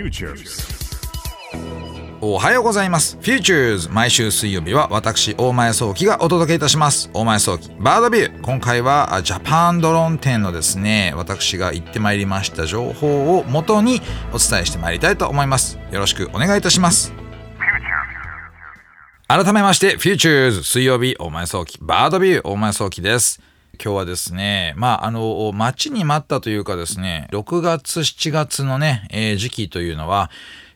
Futures. おはようございます。 Futures 毎週水曜日は私、大前創希がお届けいたします。大前創希 Bird View。今回はあジャパンドローン展のですね、私が行ってまいりました情報を元にお伝えしてまいりたいと思います。よろしくお願いいたします。改めまして、 Futures 水曜日大前創希 Bird View 大前創希です。今日はですね、まあ、あの、待ちに待ったというかですね、6月、7月のね、えー時期というのは、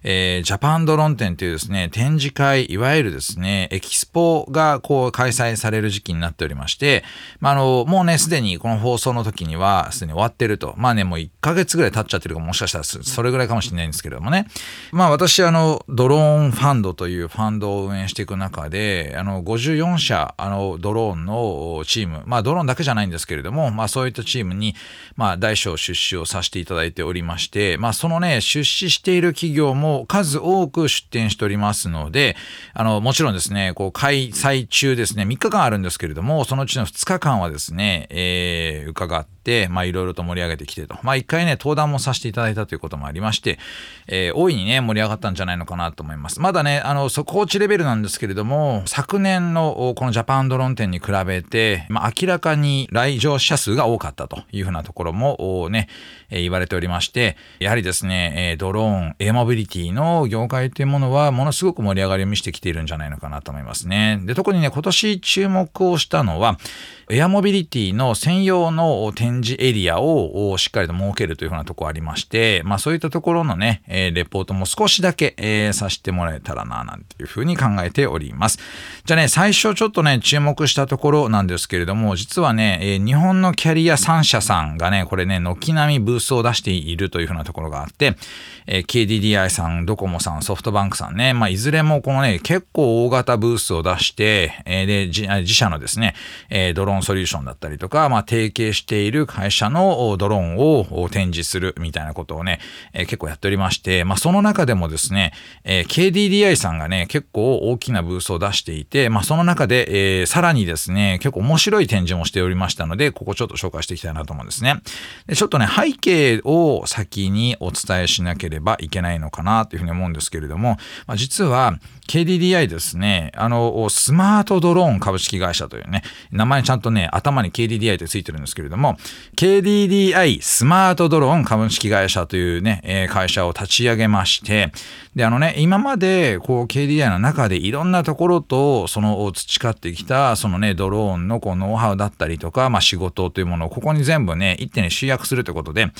えージャパンドローン展というですね、展示会、いわゆるですね、エキスポがこう開催される時期になっておりまして、まあ、あの、もうね、すでにこの放送の時には、すでに終わってると。まあね、もう1ヶ月ぐらい経っちゃってるかもしかしたらそそれぐらいかもしれないんですけれどもね。まあ私、あの、ドローンファンドというファンドを運営していく中で、あの、54社、あの、ドローンのチーム、まあドローンだけじゃないんですけれども、まあそういったチームに、まあ大小出資をさせていただいておりまして、まあそのね、出資している企業も数多く出展しておりますので、あの、もちろんですね、こう開催中ですね、3日間あるんですけれども、そのうちの2日間はですね、えー伺って、まあいろいろと盛り上げてきてと。まあ一回ね、登壇もさせていただいたということもありまして、えー大いにね、盛り上がったんじゃないのかなと思います。まだね、あの、速報値レベルなんですけれども、昨年のこのジャパンドローン展に比べて、まあ明らかに来場者数が多かったというふうなところもね、え言われておりまして、やはりですね、えドローン、エアモビリティの業界というものは、ものすごく盛り上がりを見せてきているんじゃないのかなと思いますね。で、特にね、今年注目をしたのは、エアモビリティの専用の展示エリアをしっかりと設けるというふうなところありまして、まあそういったところのね、えレポートも少しだけ、えさせてもらえたらな、なんていうふうに考えております。じゃあね、最初ちょっとね、注目したところなんですけれども、実はね、え日本のキャリア3社さんがね、これね、軒並みブースを出しているというふうなところがあって、え KDDI さん、さんドコモさん、ソフトバンクさんね、まあ、いずれもこのね、結構大型ブースを出して、えーで、自自社のですね、えードローンソリューションだったりとか、まあ、提携している会社のドローンを展示するみたいなことをね、えー結構やっておりまして、まあ、その中でもですね、えー KDDI さんがね、結構大きなブースを出していて、まあ、その中で、えーさらにですね、結構面白い展示もしておりましたので、ここちょっと紹介していきたいなと思うんですね。でちょっとね、背景を先にお伝えしなければいけないのかなというふうに思うんですけれども、まあ、実は KDDI ですね、あの、スマートドローン株式会社というね、名前ちゃんとね、頭に KDDI ってついてるんですけれども、KDDI スマートドローン株式会社というね、え会社を立ち上げまして、で、あのね、今まで、こう、KDDI の中でいろんなところと、その、培ってきた、そのね、ドローンのこう、ノウハウだったりとか、まあ、仕事というものを、ここに全部ね、一手に集約するということで、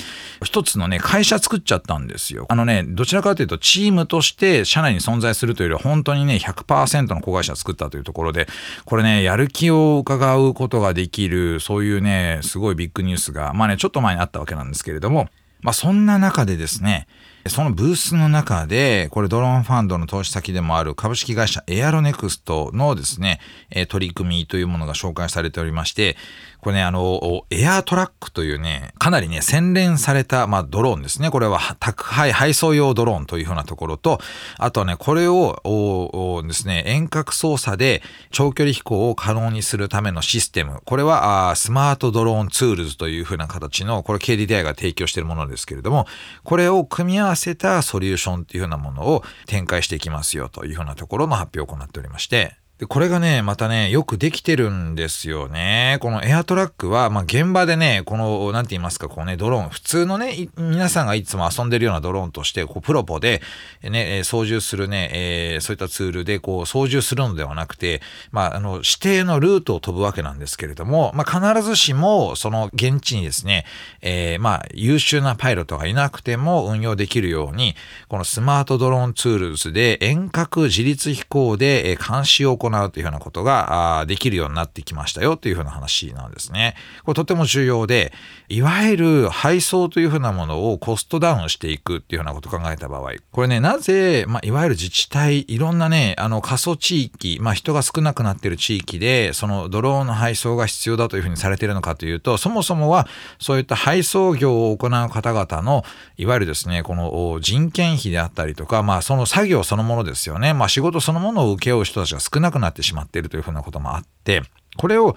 一つのね、会社作っちゃったんですよ。あのね、どちらかという、チームとして社内に存在するというよりは、本当にね、100%の子会社を作ったというところで、これね、やる気を伺うことができる、そういうね、すごいビッグニュースが、まあね、ちょっと前にあったわけなんですけれども、まあ、そんな中でですね、そのブースの中で、これドローンファンドの投資先でもある株式会社エアロネクストのですね、取り組みというものが紹介されておりまして、これね、あの、エアートラックというね、かなりね、洗練された、まあ、ドローンですね。これは宅配、配送用ドローンというふうなところと、あとはね、これを、ですね、遠隔操作で長距離飛行を可能にするためのシステム。これは、あスマートドローンツールズというふうな形の、これ KDDI が提供しているものですけれども、これを組み合わせたソリューションっていうふうなものを展開していきますよというふうなところの発表を行っておりまして、これがね、またね、よくできてるんですよね。このエアトラックは、まあ、現場でね、この、なんて言いますか、こうね、ドローン、普通のね、皆さんがいつも遊んでるようなドローンとして、こう、プロポで、ね、操縦するね、えーそういったツールで、こう、操縦するのではなくて、まあ、あの、指定のルートを飛ぶわけなんですけれども、まあ、必ずしも、その現地にですね、えーまあ、優秀なパイロットがいなくても運用できるように、このスマートドローンツールズで遠隔自律飛行で監視を行うというふうなことができるようになってきましたよというふうな話なんですね。これとても重要で、いわゆる配送というふうなものをコストダウンしていくっていうふうなことを考えた場合、これね、なぜ、まあ、いわゆる自治体、いろんなね、あの、過疎地域、まあ、人が少なくなっている地域で、そのドローンの配送が必要だというふうにされているのかというと、そもそもは、そういった配送業を行う方々の、いわゆるですね、この人件費であったりとか、まあ、その作業そのものですよね。まあ、仕事そのものを請け負う人たちが少なくくなってしまっているというふうなこともあって、これを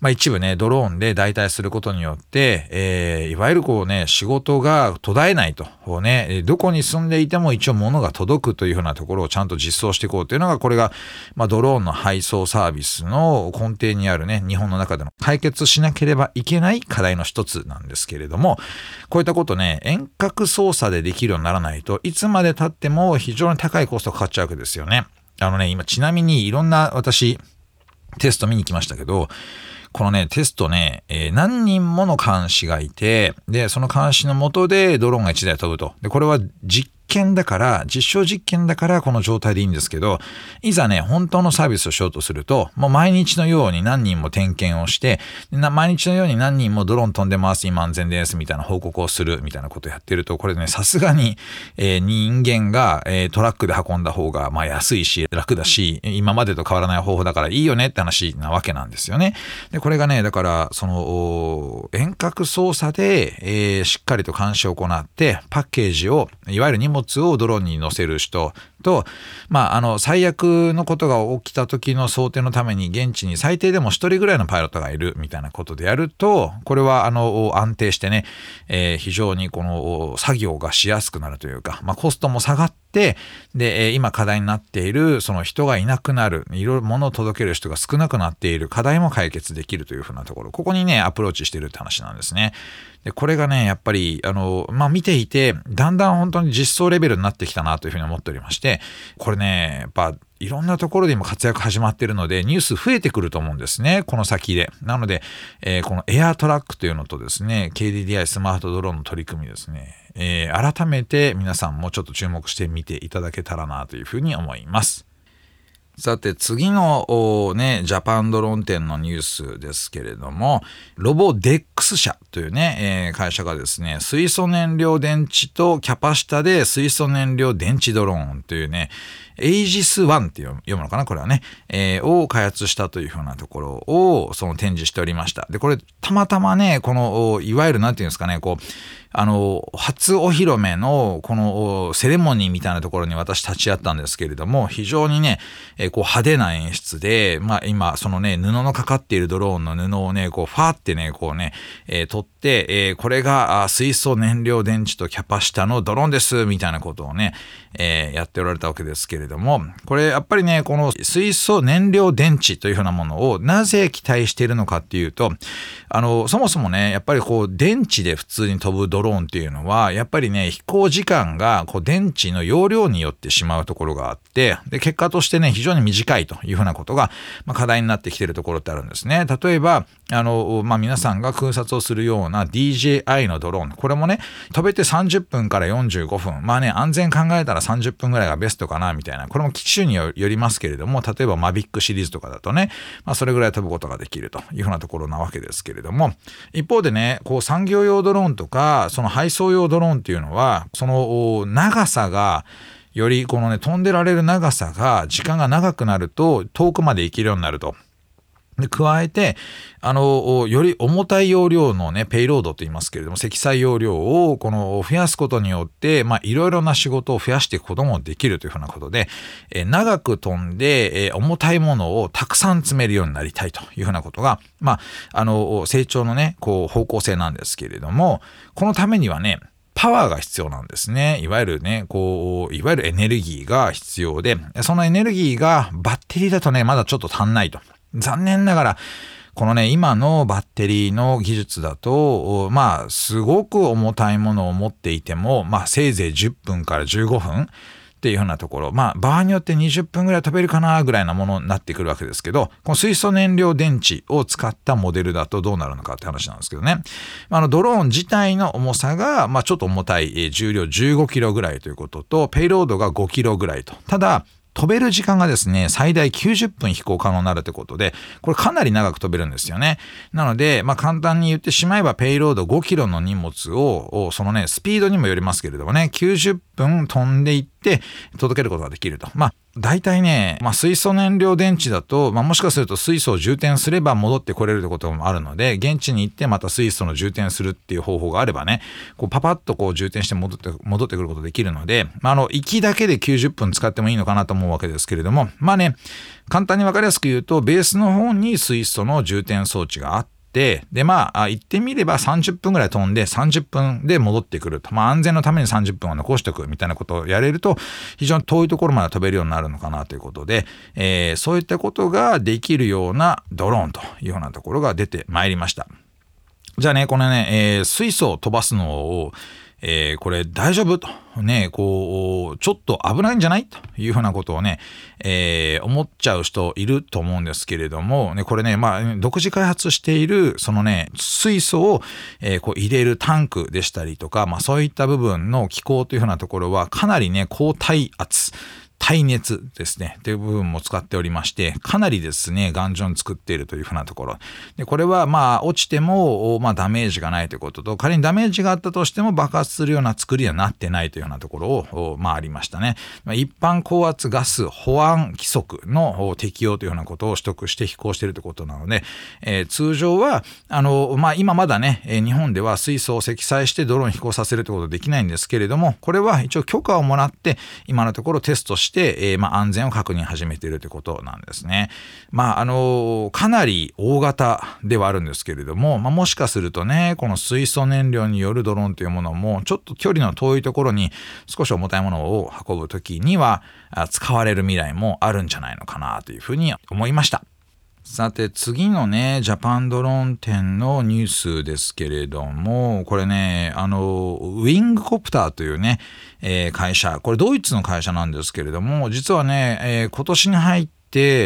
まあ、一部ね、ドローンで代替することによって、えー、いわゆるこうね、仕事が途絶えないと、こうね、どこに住んでいても一応物が届くというふうなところをちゃんと実装していこうというのが、これが、まあ、ドローンの配送サービスの根底にあるね、日本の中での解決しなければいけない課題の一つなんですけれども、こういったことね、遠隔操作でできるようにならないといつまで経っても非常に高いコストかかっちゃうわけですよね。あのね、今ちなみにいろんな私、テスト見に来ましたけど、このね、テストね、えー、何人もの監視がいて、で、その監視のもとでドローンが1台飛ぶと。で、これは実験だから、実証実験だからこの状態でいいんですけど、いざね、本当のサービスをしようとすると、もう毎日のように何人も点検をして、毎日のように何人もドローン飛んでます、今安全です、みたいな報告をする、みたいなことをやってると、これね、さすがに、えー、人間が、えー、トラックで運んだ方が、まあ安いし、楽だし、今までと変わらない方法だからいいよねって話なわけなんですよね。で、これがね、だから、その、遠隔操作で、えー、しっかりと監視を行って、パッケージを、いわゆる荷物物をドローンに乗せる人。と、まあ、あの最悪のことが起きた時の想定のために現地に最低でも1人ぐらいのパイロットがいるみたいなことでやるとこれはあの安定してね、えー、非常にこの作業がしやすくなるというか、まあ、コストも下がってで今課題になっているその人がいなくなるいろいろ物を届ける人が少なくなっている課題も解決できるというふうなところここにねアプローチしてるって話なんですね。でこれがねやっぱりあの、まあ、見ていてだんだん本当に実装レベルになってきたなというふうに思っておりましてこれねやっぱいろんなところで今活躍始まってるので、ニュース増えてくると思うんですね。この先で。なので、えー、このエアートラックというのとですね、KDDI スマートドローンの取り組みですね、えー、改めて皆さんもちょっと注目してみていただけたらなというふうに思います。さて次のね、ジャパンドローン店のニュースですけれども、ロボデックス社というね、えー、会社がですね、水素燃料電池とキャパシタで水素燃料電池ドローンというね、エイジス1って読むのかなこれはね、えー、を開発したというふうなところをその展示しておりました。で、これたまたまね、この、いわゆるなんていうんですかね、こう、あの、初お披露目のこのセレモニーみたいなところに私立ち会ったんですけれども、非常にね、え、こう派手な演出で、まあ今、そのね、布のかかっているドローンの布をね、こう、ファーってね、こうね、え、取って、え、これが水素燃料電池とキャパシタのドローンです、みたいなことをね、え、やっておられたわけですけれども、これやっぱりね、この水素燃料電池というふうなものをなぜ期待しているのかっていうと、あの、そもそもね、やっぱりこう、電池で普通に飛ぶドローンローンっていうのは、やっぱりね、飛行時間がこう電池の容量によってしまうところがあって、で、結果としてね、非常に短いというふうなことが、ま、課題になってきてるところってあるんですね。例えば、あの、まあ、皆さんが空撮をするような DJI のドローン、これもね、飛べて30分から45分、まあね、安全考えたら30分ぐらいがベストかな、みたいな、これも機種によりますけれども、例えばマビックシリーズとかだとね、まあ、それぐらい飛ぶことができるというふうなところなわけですけれども、一方でね、こう産業用ドローンとか、その配送用ドローンっていうのはその長さがよりこのね飛んでられる長さが時間が長くなると遠くまで行けるようになると。で加えてあのより重たい容量のねペイロードと言いますけれども積載容量をこの増やすことによっていろいろな仕事を増やしていくこともできるというふうなことで、え長く飛んで、え重たいものをたくさん詰めるようになりたいというふうなことが、まあ、あの成長のねこう方向性なんですけれどもこのためにはねパワーが必要なんですね。いわゆるね、こう、いわゆるエネルギーが必要で、そのエネルギーがバッテリーだとね、まだちょっと足んないと。残念ながら、このね、今のバッテリーの技術だと、まあ、すごく重たいものを持っていても、まあ、せいぜい10分から15分。っていうふうなところ、まあ、場合によって20分ぐらい飛べるかなぐらいなものになってくるわけですけど、この水素燃料電池を使ったモデルだとどうなるのかって話なんですけどね。あの、ドローン自体の重さが、まあ、ちょっと重たい、重量15キロぐらいということと、ペイロードが5キロぐらいと。ただ、飛べる時間がですね、最大90分飛行可能になるということで、これかなり長く飛べるんですよね。なので、まあ簡単に言ってしまえば、ペイロード5キロの荷物を、そのね、スピードにもよりますけれどもね、90分飛んでいって届けることができると。まあ大体ね、まあ、水素燃料電池だと、まあ、もしかすると水素を充填すれば戻ってこれるってこともあるので、現地に行ってまた水素の充填するっていう方法があればね、こうパパッとこう充填して戻って戻ってくることできるので、まあ、あの、行きだけで90分使ってもいいのかなと思うわけですけれども、まあね、簡単に分かりやすく言うと、ベースの方に水素の充填装置があって、で、まあ、行ってみれば30分ぐらい飛んで30分で戻ってくると。まあ、安全のために30分は残しておくみたいなことをやれると、非常に遠いところまで飛べるようになるのかなということで、えー、そういったことができるようなドローンというようなところが出てまいりました。じゃあね、このね、えー、水素を飛ばすのを、えー、これ大丈夫？と、ね、こう、ちょっと危ないんじゃない？というふうなことをね、えー、思っちゃう人いると思うんですけれども、ね、これね、まあ、独自開発している、そのね、水素を、えー、こう入れるタンクでしたりとか、まあそういった部分の気候というふうなところは、かなりね、高体圧、耐熱ですね、という部分も使っておりまして、かなりですね、頑丈に作っているというふうなところ。で、これはまあ、落ちても、まあ、ダメージがないということと、仮にダメージがあったとしても爆発するような作りにはなってないというようなところを、まあ、ありましたね。一般高圧ガス保安規則の適用というようなことを取得して飛行しているということなので、えー、通常は、あの、まあ、今まだね、日本では水素を積載してドローン飛行させるということできないんですけれども、これは一応許可をもらって、今のところテストして、えー、まあ、安全を確認始めているということなんですね。まあ、あの、かなり大型ではあるんですけれども、まあ、もしかするとね、この水素燃料によるドローンというものも、ちょっと距離の遠いところに少し重たいものを運ぶ時には使われる未来もあるんじゃないのかなというふうに思いました。さて次のね、ジャパンドローン展のニュースですけれども、これね、あの、ウィングコプターというね、えー、会社、これドイツの会社なんですけれども、実はね、えー、今年に入って、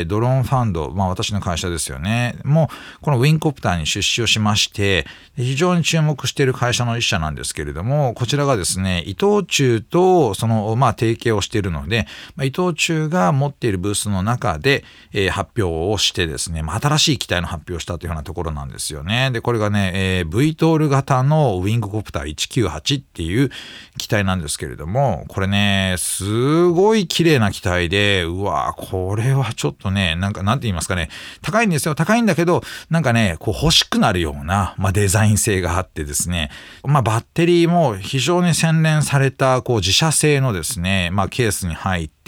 ドローンファンド、まあ私の会社ですよね。もう、このウィンコプターに出資をしまして、非常に注目している会社の一社なんですけれども、こちらがですね、伊藤忠と、その、まあ提携をしているので、まあ、伊藤忠が持っているブースの中で、えー、発表をしてですね、まあ、新しい機体の発表をしたというようなところなんですよね。で、これがね、えー、V トール型のウィンコプター198っていう機体なんですけれども、これね、すごい綺麗な機体で、うわこれはちょっとね、なんか、なんて言いますかね、高いんですよ。高いんだけど、なんかね、こう欲しくなるような、まあ、デザイン性があってですね、まあ、バッテリーも非常に洗練された、こう自社製のですね、まあ、ケースに入って、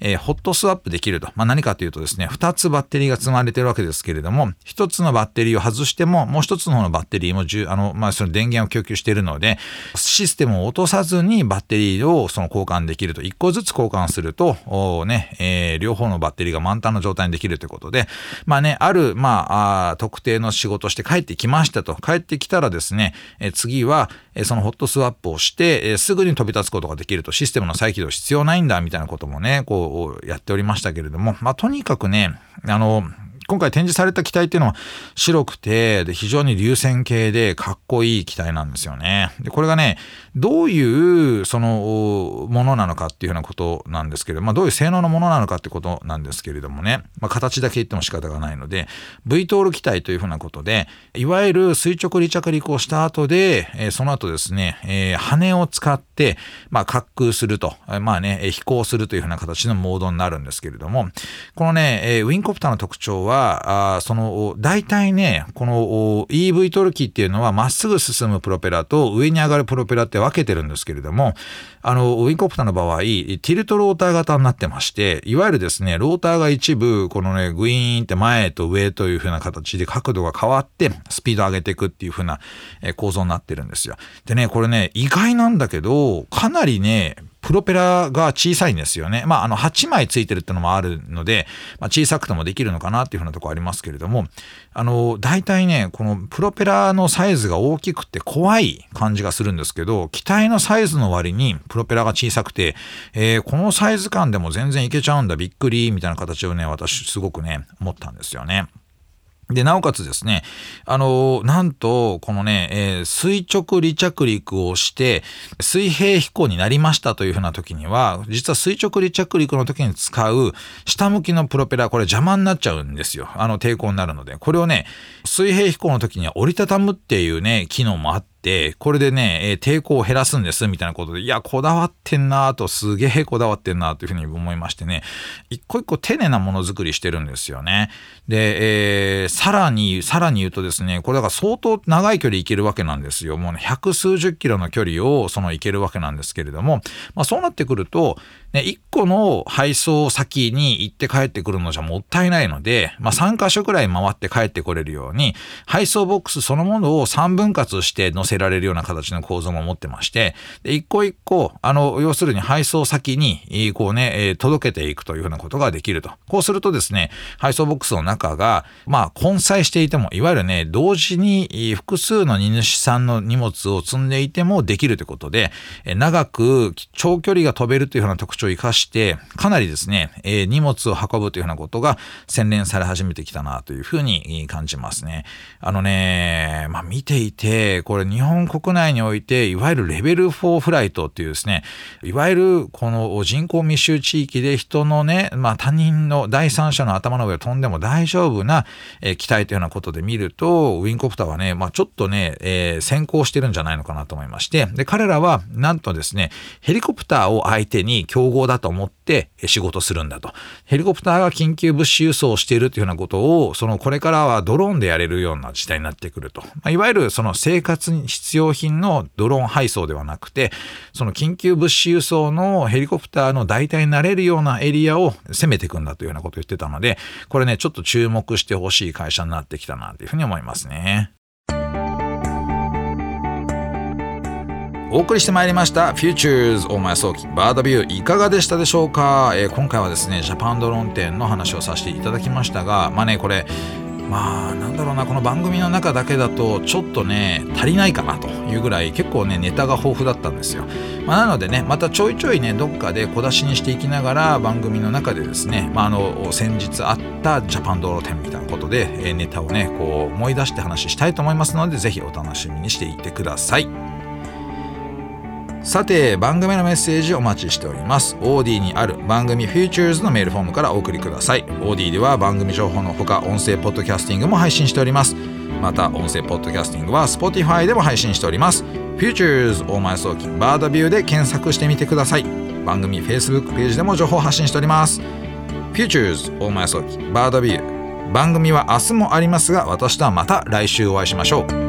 えー、ホットスワップできると。まあ、何かというとですね、2つバッテリーが積まれてるわけですけれども、1つのバッテリーを外しても、もう1つの方のバッテリーもあの、まあ、その電源を供給しているので、システムを落とさずにバッテリーをその交換できると。1個ずつ交換すると、ね、えー、両方のバッテリーが満タンの状態にできるということで、まあね、ある、まあ、特定の仕事して帰ってきましたと。帰ってきたらですね、え次は、えそのホットスワップをして、えすぐに飛び立つことができると。システムの再起動必要ないんだ、みたいなこともね、こう、やっておりましたけれども、まあ、とにかくね、あの、今回展示された機体っていうのは白くて、で、非常に流線形でかっこいい機体なんですよね。で、これがね、どういう、その、ものなのかっていうようなことなんですけれども、まあ、どういう性能のものなのかってことなんですけれどもね、まあ、形だけ言っても仕方がないので、V トール機体というふうなことで、いわゆる垂直離着陸をした後で、えー、その後ですね、えー、羽を使っ、まあ、滑空すると、まあね、飛行するというふうな形のモードになるんですけれども、このね、え、ウィンコプターの特徴は、あその、大体ね、この EV トルキーっていうのはまっすぐ進むプロペラと上に上がるプロペラって分けてるんですけれども、あの、ウィンコプターの場合、ティルトローター型になってまして、いわゆるですね、ローターが一部、このね、グイーンって前と上という風な形で角度が変わって、スピード上げていくっていう風な構造になってるんですよ。でね、これね、意外なんだけど、かなりね、プロペラが小さいんですよね。まあ、あの、8枚ついてるってのもあるので、まあ、小さくてもできるのかなっていうふうなとこありますけれども、あの、大体ね、このプロペラのサイズが大きくて怖い感じがするんですけど、機体のサイズの割にプロペラが小さくて、えー、このサイズ感でも全然いけちゃうんだ、びっくり、みたいな形をね、私すごくね、思ったんですよね。で、なおかつですね、あの、なんと、このね、えー、垂直離着陸をして、水平飛行になりましたというふうな時には、実は垂直離着陸の時に使う下向きのプロペラ、これ邪魔になっちゃうんですよ。あの、抵抗になるので。これをね、水平飛行の時には折りたたむっていうね、機能もあって、これでね、えー、抵抗を減らすんですみたいなことでいやこだわってんなとすげえこだわってんなというふうに思いましてね一個一個丁寧なものづくりしてるんですよね。で、えー、さらにさらに言うとですねこれだから相当長い距離行けるわけなんですよもうね百数十キロの距離をその行けるわけなんですけれども、まあ、そうなってくると、ね、1個の配送先に行って帰ってくるのじゃもったいないので、まあ、3箇所くらい回って帰ってこれるように配送ボックスそのものを3分割して載せられるような形の構造も持ってましてで一個一個あの要するに配送先にこうね届けていくというようなことができると。こうするとですね配送ボックスの中がまあ混載していてもいわゆるね同時に複数の荷主さんの荷物を積んでいてもできるということで長く長距離が飛べるというような特徴を生かしてかなりですねえ荷物を運ぶというようなことが洗練され始めてきたなというふうに感じますね。あのね、まあ、見ていてこれ日本国内においていわゆるレベル4フライトっていうですねいわゆるこの人口密集地域で人のね、まあ、他人の第三者の頭の上を飛んでも大丈夫な、え、機体というようなことで見るとウィンコプターはね、まあ、ちょっとね、えー、先行してるんじゃないのかなと思いましてで彼らはなんとですねヘリコプターを相手に競合だと思って仕事するんだとヘリコプターが緊急物資輸送をしているというようなことをそのこれからはドローンでやれるような時代になってくると、まあ、いわゆるその生活に必要品のドローン配送ではなくてその緊急物資輸送のヘリコプターの代替になれるようなエリアを攻めていくんだというようなことを言ってたのでこれねちょっと注目してほしい会社になってきたなというふうに思いますね。お送りしてまいりました Futures 大前早期バードビューいかがでしたでしょうか、えー、今回はですねジャパンドローン店の話をさせていただきましたがまあねこれまあなんだろうなこの番組の中だけだとちょっとね足りないかなというぐらい結構ねネタが豊富だったんですよ、まあ、なのでねまたちょいちょいねどっかで小出しにしていきながら番組の中でですね、まあ、あの先日あったジャパンドローン店みたいなことで、えネタをねこう思い出して話したいと思いますのでぜひお楽しみにしていてください。さて番組のメッセージお待ちしております。OD にある番組 Futures のメールフォームからお送りください。OD では番組情報のほか音声ポッドキャスティングも配信しております。また音声ポッドキャスティングは Spotify でも配信しております。Futures 大前早期バードビューで検索してみてください。番組 Facebook ページでも情報発信しております。Futures 大前早期バードビュー。番組は明日もありますが私とはまた来週お会いしましょう。